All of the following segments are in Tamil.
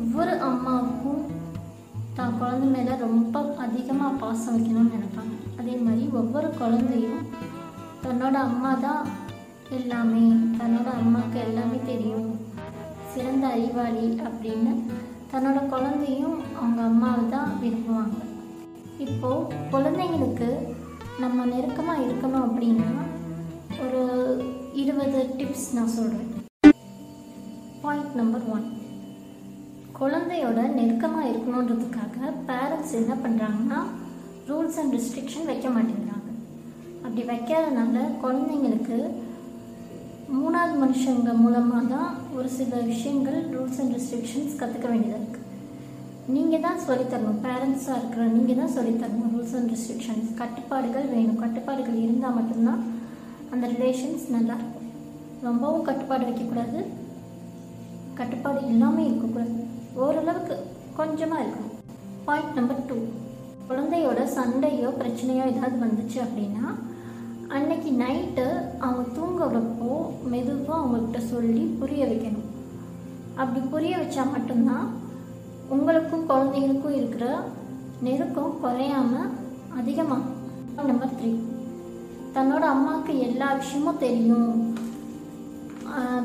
ஒவ்வொரு அம்மாவுக்கும் தான் குழந்தை மேலே ரொம்ப அதிகமாக பாசம் வைக்கணும்னு நினைப்பாங்க. அதே மாதிரி ஒவ்வொரு குழந்தையும் தன்னோட அம்மா தான் எல்லாமே தன்னோட அம்மாவுக்கு எல்லாமே தெரியும். சிறந்த அறிவாளி அப்படின்னு தன்னோட குழந்தையும் அவங்க அம்மாவை தான் விரும்புவாங்க. இப்போது குழந்தைங்களுக்கு நம்ம நெருக்கமாக இருக்கணும் அப்படின்னா ஒரு இருபது டிப்ஸ் நான் சொல்கிறேன் பாயிண்ட் நம்பர் ஒன் குழந்தையோட நெருக்கமாக இருக்கணுன்றதுக்காக பேரண்ட்ஸ் என்ன பண்ணுறாங்கன்னா ரூல்ஸ் அண்ட் ரெஸ்ட்ரிக்ஷன் வைக்க மாட்டேங்கிறாங்க. அப்படி வைக்காதனால குழந்தைங்களுக்கு மூணாவது மனுஷங்க மூலமாக தான் ஒரு சில விஷயங்கள் ரூல்ஸ் அண்ட் ரெஸ்ட்ரிக்ஷன்ஸ் கற்றுக்க வேண்டியதாக இருக்குது நீங்கள் தான் சொல்லித்தரணும் பேரண்ட்ஸாக இருக்கிற நீங்கள் தான் சொல்லித்தரணும் ரூல்ஸ் அண்ட் ரெஸ்ட்ரிக்ஷன்ஸ் கட்டுப்பாடுகள் வேணும். கட்டுப்பாடுகள் இருந்தால் மட்டும்தான் அந்த ரிலேஷன்ஸ் நல்லாயிருக்கும் ரொம்பவும் கட்டுப்பாடு வைக்கக்கூடாது கட்டுப்பாடு இல்லாமல் இருக்கக்கூடாது ஓரளவுக்கு கொஞ்சமாக இருக்கணும் பாயிண்ட் நம்பர் டூ குழந்தையோட சண்டையோ பிரச்சனையோ ஏதாவது வந்துச்சு அப்படின்னா அன்னைக்கு நைட்டு அவங்க தூங்குறப்போ மெதுவாக அவங்கக்கிட்ட சொல்லி புரிய வைக்கணும். அப்படி புரிய வச்சா மட்டும்தான் உங்களுக்கும் குழந்தைங்களுக்கும் இருக்கிற நெருக்கம் குறையாம அதிகமாகும். நம்பர் த்ரீ தன்னோட அம்மாவுக்கு எல்லா விஷயமும் தெரியும்.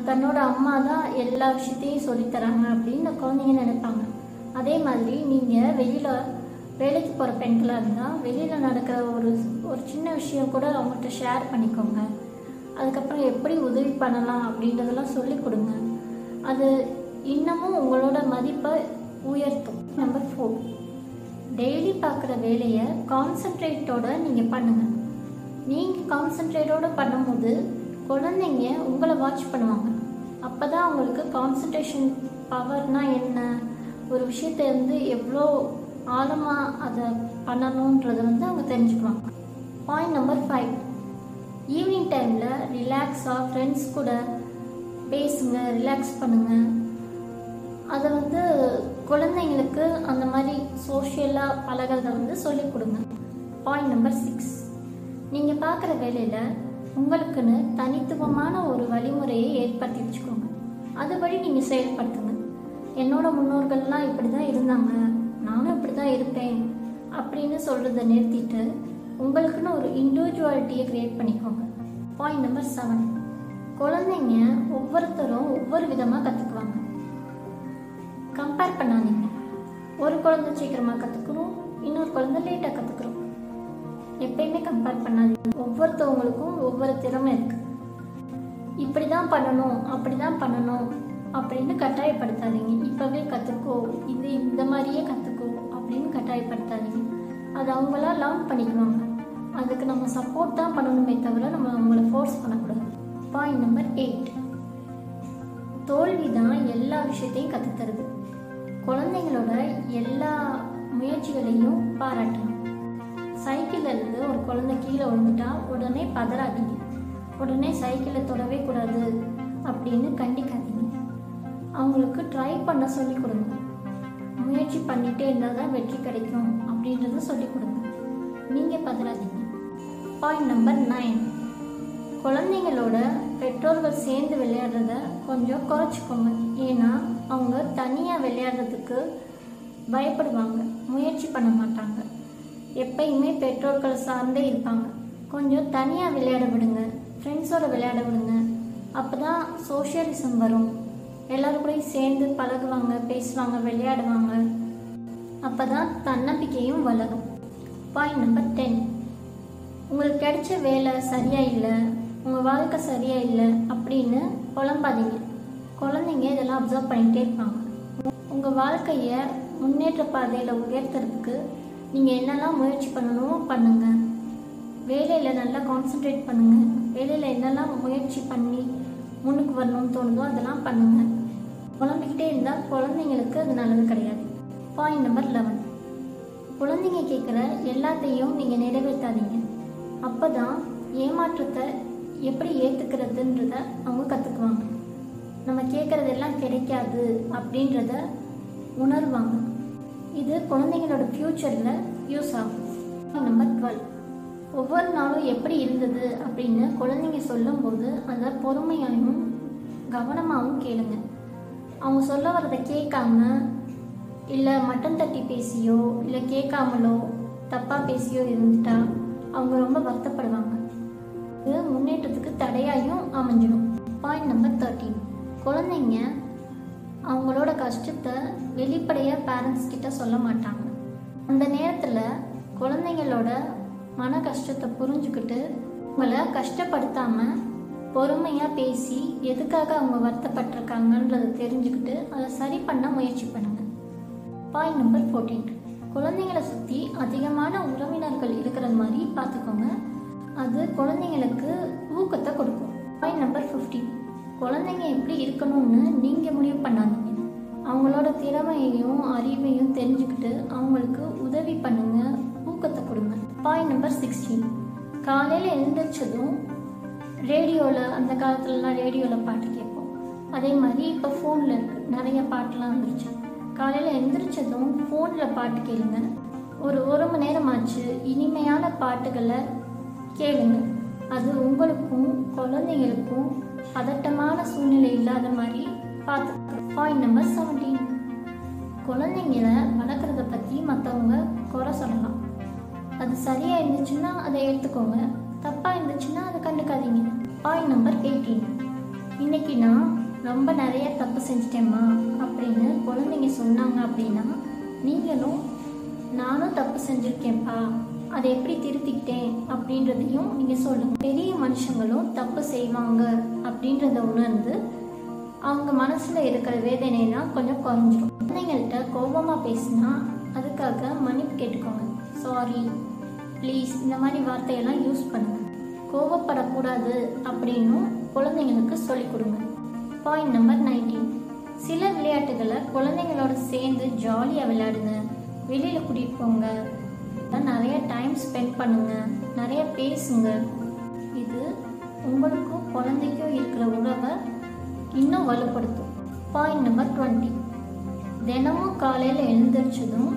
தன்னோட அம்மா தான் எல்லா விஷயத்தையும் சொல்லித்தராங்க அப்படின்னு குழந்தைங்க நினைப்பாங்க. அதே மாதிரி நீங்கள் வெளியில் வேலைக்கு போகிற பெண்களாக இருந்தால் வெளியில் நடக்கிற ஒரு ஒரு சின்ன விஷயம் கூட அவங்கள்ட்ட ஷேர் பண்ணிக்கோங்க. அதுக்கப்புறம் எப்படி உதவி பண்ணலாம் அப்படின்றதெல்லாம் சொல்லி கொடுங்க. அது இன்னமும் உங்களோட மதிப்பை உயர்த்தும். நம்பர் ஃபோர் டெய்லி பார்க்குற வேலையை கான்சென்ட்ரேட்டோட நீங்கள் பண்ணுங்கள் நீங்கள் கான்சென்ட்ரேட்டோட பண்ணும்போது குழந்தைங்க உங்களை வாட்ச் பண்ணுவாங்க. அப்போ தான் அவங்களுக்கு கான்சன்ட்ரேஷன் பவர்னால் என்ன? ஒரு விஷயத்தை வந்து எவ்வளோ ஆழமாக அதை பண்ணணுன்றதை வந்து அவங்க தெரிஞ்சுக்குவாங்க பாயிண்ட் நம்பர் ஃபைவ் ஈவினிங் டைமில் ரிலாக்ஸாக ஃப்ரெண்ட்ஸ் கூட பேசுங்க ரிலாக்ஸ் பண்ணுங்கள் அதை வந்து குழந்தைங்களுக்கு அந்த மாதிரி சோஷியலாக பழகிறத வந்து சொல்லிக் கொடுங்க. பாயிண்ட் நம்பர் சிக்ஸ் நீங்கள் பார்க்குற வேலையில் உங்களுக்குன்னு தனித்துவமான ஒரு வழிமுறையை ஏற்படுத்தி வச்சுக்கோங்க. அதுபடி நீங்கள் செயல்படுத்துங்க. என்னோட முன்னோர்கள்லாம் இப்படி தான் இருந்தாங்க. நானும் இப்படி தான் இருப்பேன் அப்படின்னு சொல்கிறத நிறுத்திட்டு உங்களுக்குன்னு ஒரு இண்டிவிஜுவாலிட்டியை க்ரியேட் பண்ணிக்கோங்க. பாயிண்ட் நம்பர் செவன் குழந்தைங்க ஒவ்வொருத்தரும் ஒவ்வொரு விதமாக கற்றுக்குவாங்க கம்பேர் பண்ணாதீங்க. ஒரு குழந்தை சீக்கிரமாக கற்றுக்குறோம் இன்னொரு குழந்தை லேட்டாக கற்றுக்குறோம் எப்பயுமே கம்பேர் பண்ணாதீங்க ஒவ்வொருத்தவங்களுக்கும் ஒவ்வொரு திறமை இருக்கு. இப்படி தான் பண்ணணும் அப்படி தான் பண்ணணும் அப்படின்னு கட்டாயப்படுத்தாதீங்க. இப்போவே கற்றுக்கோ இது இந்த மாதிரியே கற்றுக்கோ அப்படின்னு கட்டாயப்படுத்தாதீங்க. அது அவங்களா லேர்ன் பண்ணிக்குவாங்க. அதுக்கு நம்ம சப்போர்ட் தான் பண்ணணுமே தவிர நம்ம அவங்கள ஃபோர்ஸ் பண்ணக்கூடாது. பாயிண்ட் நம்பர் எயிட் தோல்வி தான் எல்லா விஷயத்தையும் கற்றுத்தருது குழந்தைங்களோட எல்லா முயற்சிகளையும் பாராட்டு. இருந்து ஒரு குழந்தை கீழே விழுந்துட்டா உடனே பதறாதீங்க. உடனே சைக்கிளை தொடவே கூடாது அப்படின்னு கண்டிக்காதீங்க. அவங்களுக்கு ட்ரை பண்ண சொல்லி கொடுங்க. முயற்சி பண்ணிட்டே இருந்தால் தான் வெற்றி கிடைக்கும் அப்படின்றத சொல்லி கொடுங்க. நீங்கள் பதறாதீங்க. பாயிண்ட் நம்பர் நைன் குழந்தைங்களோட பெற்றோர்கள் சேர்ந்து விளையாடுறத கொஞ்சம் குறைச்சிக்கோங்க. ஏன்னா அவங்க தனியாக விளையாடுறதுக்கு பயப்படுவாங்க முயற்சி பண்ண மாட்டாங்க. எப்பயுமே பெற்றோர்கள் சார்ந்தே இருப்பாங்க. கொஞ்சம் தனியாக விளையாட விடுங்க ஃப்ரெண்ட்ஸோடு விளையாட விடுங்க. அப்போ தான் சோஷியலிசம் வரும். எல்லோரும் கூடயும் சேர்ந்து பழகுவாங்க பேசுவாங்க விளையாடுவாங்க. அப்போ தான் தன்னம்பிக்கையும் வளரும். பாயிண்ட் நம்பர் டென் உங்களுக்கு கிடைச்ச வேலை சரியாக இல்லை உங்கள் வாழ்க்கை சரியாக இல்லை அப்படின்னு குழம்பாதீங்க குழந்தைங்க இதெல்லாம் அப்சர்வ் பண்ணிகிட்டே இருப்பாங்க. உங்கள் வாழ்க்கையை முன்னேற்ற பாதையில் உயர்த்துறதுக்கு நீங்கள் என்னெல்லாம் முயற்சி பண்ணணுமோ பண்ணுங்கள் வேலையில் நல்லா கான்சென்ட்ரேட் பண்ணுங்கள் வேலையில் என்னெல்லாம் முயற்சி பண்ணி முன்னுக்கு வரணும்னு தோணுதோ அதெல்லாம் பண்ணுங்கள் குழம்பிக்கிட்டே இருந்தால் குழந்தைங்களுக்கு அது நல்லது கிடையாது. பாயிண்ட் நம்பர் லெவன் குழந்தைங்க கேட்குற எல்லாத்தையும் நீங்கள் நிறைவேற்றாதீங்க. அப்போ தான் ஏமாற்றத்தை எப்படி ஏற்றுக்கிறதுன்றத அவங்க கற்றுக்குவாங்க நம்ம கேட்குறதெல்லாம் கிடைக்காது அப்படின்றத உணர்வாங்க. இது குழந்தைங்களோட ஃப்யூச்சரில் யூஸ் ஆகும். நம்பர் டுவெல் ஒவ்வொரு நாளும் எப்படி இருந்தது அப்படின்னு குழந்தைங்க சொல்லும்போது அதை பொறுமையாகவும் கவனமாகவும் கேளுங்க. அவங்க சொல்ல வரதை கேட்காம இல்லை மட்டன் தட்டி பேசியோ இல்லை கேட்காமலோ தப்பாக பேசியோ இருந்துட்டா அவங்க ரொம்ப வருத்தப்படுவாங்க. இது முன்னேற்றத்துக்கு தடையாயும் அமைஞ்சிடும். பாயிண்ட் நம்பர் தேர்ட்டீன் குழந்தைங்க அவங்களோட கஷ்டத்தை வெளிப்படையாக பேரண்ட்ஸ் கிட்ட சொல்ல மாட்டாங்க. அந்த நேரத்தில் குழந்தைங்களோட மன கஷ்டத்தை புரிஞ்சுக்கிட்டு உங்களை கஷ்டப்படுத்தாமல் பொறுமையாக பேசி எதுக்காக அவங்க வருத்தப்பட்டிருக்காங்கன்றதை தெரிஞ்சுக்கிட்டு அதை சரி பண்ண முயற்சி பண்ணுங்க. பாயிண்ட் நம்பர் ஃபோர்டீன் குழந்தைங்களை சுற்றி அதிகமான உறவினர்கள் இருக்கிற மாதிரி பார்த்துக்கோங்க. அது குழந்தைங்களுக்கு ஊக்கத்தை கொடுக்கும். பாயிண்ட் நம்பர் ஃபிஃப்டீன் குழந்தைங்க எப்படி இருக்கணும்னு நீங்கள் முடிவு பண்ணாதீங்க. அவங்களோட திறமையையும் அறிவையும் தெரிஞ்சுக்கிட்டு அவங்களுக்கு உதவி பண்ணுங்க ஊக்கத்தை கொடுங்க. பாயிண்ட் நம்பர் சிக்ஸ்டீன் காலையில் எழுந்திரிச்சதும் ரேடியோவில் அந்த காலத்துலலாம் ரேடியோவில் பாட்டு கேட்போம். அதே மாதிரி இப்போ ஃபோனில் இருக்குது நிறைய பாட்டெலாம் வந்துருச்சு. காலையில் எழுந்திரிச்சதும் ஃபோனில் பாட்டு கேளுங்க. ஒரு ஒரு மணி நேரம் ஆச்சு இனிமையான பாட்டுகளை கேளுங்க. அது உங்களுக்கும் குழந்தைங்களுக்கும் பதட்டமான சூழ்நிலை இல்லாத மாதிரி பார்த்து பாயிண்ட் நம்பர் செவன்டீன் குழந்தைங்கள வளர்க்குறத பற்றி மற்றவங்க குறை சொல்லலாம். அது சரியாக இருந்துச்சுன்னா அதை எடுத்துக்கோங்க தப்பாக இருந்துச்சுன்னா அதை கண்டுக்காதீங்க. பாயிண்ட் நம்பர் எயிட்டீன் இன்னைக்கு நான் ரொம்ப நிறைய தப்பு செஞ்சிட்டேம்மா அப்படின்னு குழந்தைங்க சொன்னாங்க அப்படின்னா நீங்களும் நானும் தப்பு செஞ்சுருக்கேன்ப்பா. அதை எப்படி திருத்திக்கிட்டேன் அப்படின்றதையும் நீங்கள் சொல்லுங்கள் பெரிய மனுஷங்களும் தப்பு செய்வாங்க அப்படின்றத உணர்ந்து அவங்க மனசில் இருக்கிற வேதனையெல்லாம் கொஞ்சம் குறைஞ்சிடும் குழந்தைங்கள்ட்ட கோபமாக பேசினா அதுக்காக மன்னிப்பு கேட்டுக்கோங்க. சாரி ப்ளீஸ் இந்த மாதிரி வார்த்தையெல்லாம் யூஸ் பண்ணுங்க. கோபப்படக்கூடாது அப்படின்னும் குழந்தைங்களுக்கு சொல்லிக் கொடுங்க. பாயிண்ட் நம்பர் நைன்டீன் சில விளையாட்டுகளை குழந்தைங்களோட சேர்ந்து ஜாலியாக விளையாடுங்க. வெளியில் கூட்டிகிட்டு போங்க. நிறைய டைம் ஸ்பெண்ட் பண்ணுங்க. நிறைய பேசுங்க. இது உங்களுக்கும் குழந்தைக்கும் இருக்கிற உறவை இன்னும் வலுப்படுத்தும். பாயிண்ட் நம்பர் டுவெண்ட்டி தினமும் காலையில் எழுந்திரிச்சதும்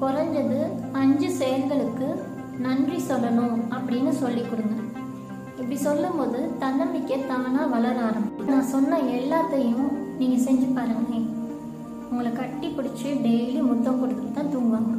குறைஞ்சது அஞ்சு செயல்களுக்கு நன்றி சொல்லணும் அப்படின்னு சொல்லி கொடுங்க. இப்படி சொல்லும்போது தன்னம்பிக்கை தானாக வளர ஆரம்பிக்கும். நான் சொன்ன எல்லாத்தையும் நீங்கள் செஞ்சு பாருங்க உங்களை கட்டி பிடிச்சி டெய்லி முத்தம் கொடுத்துட்டு தான் தூங்குவாங்க.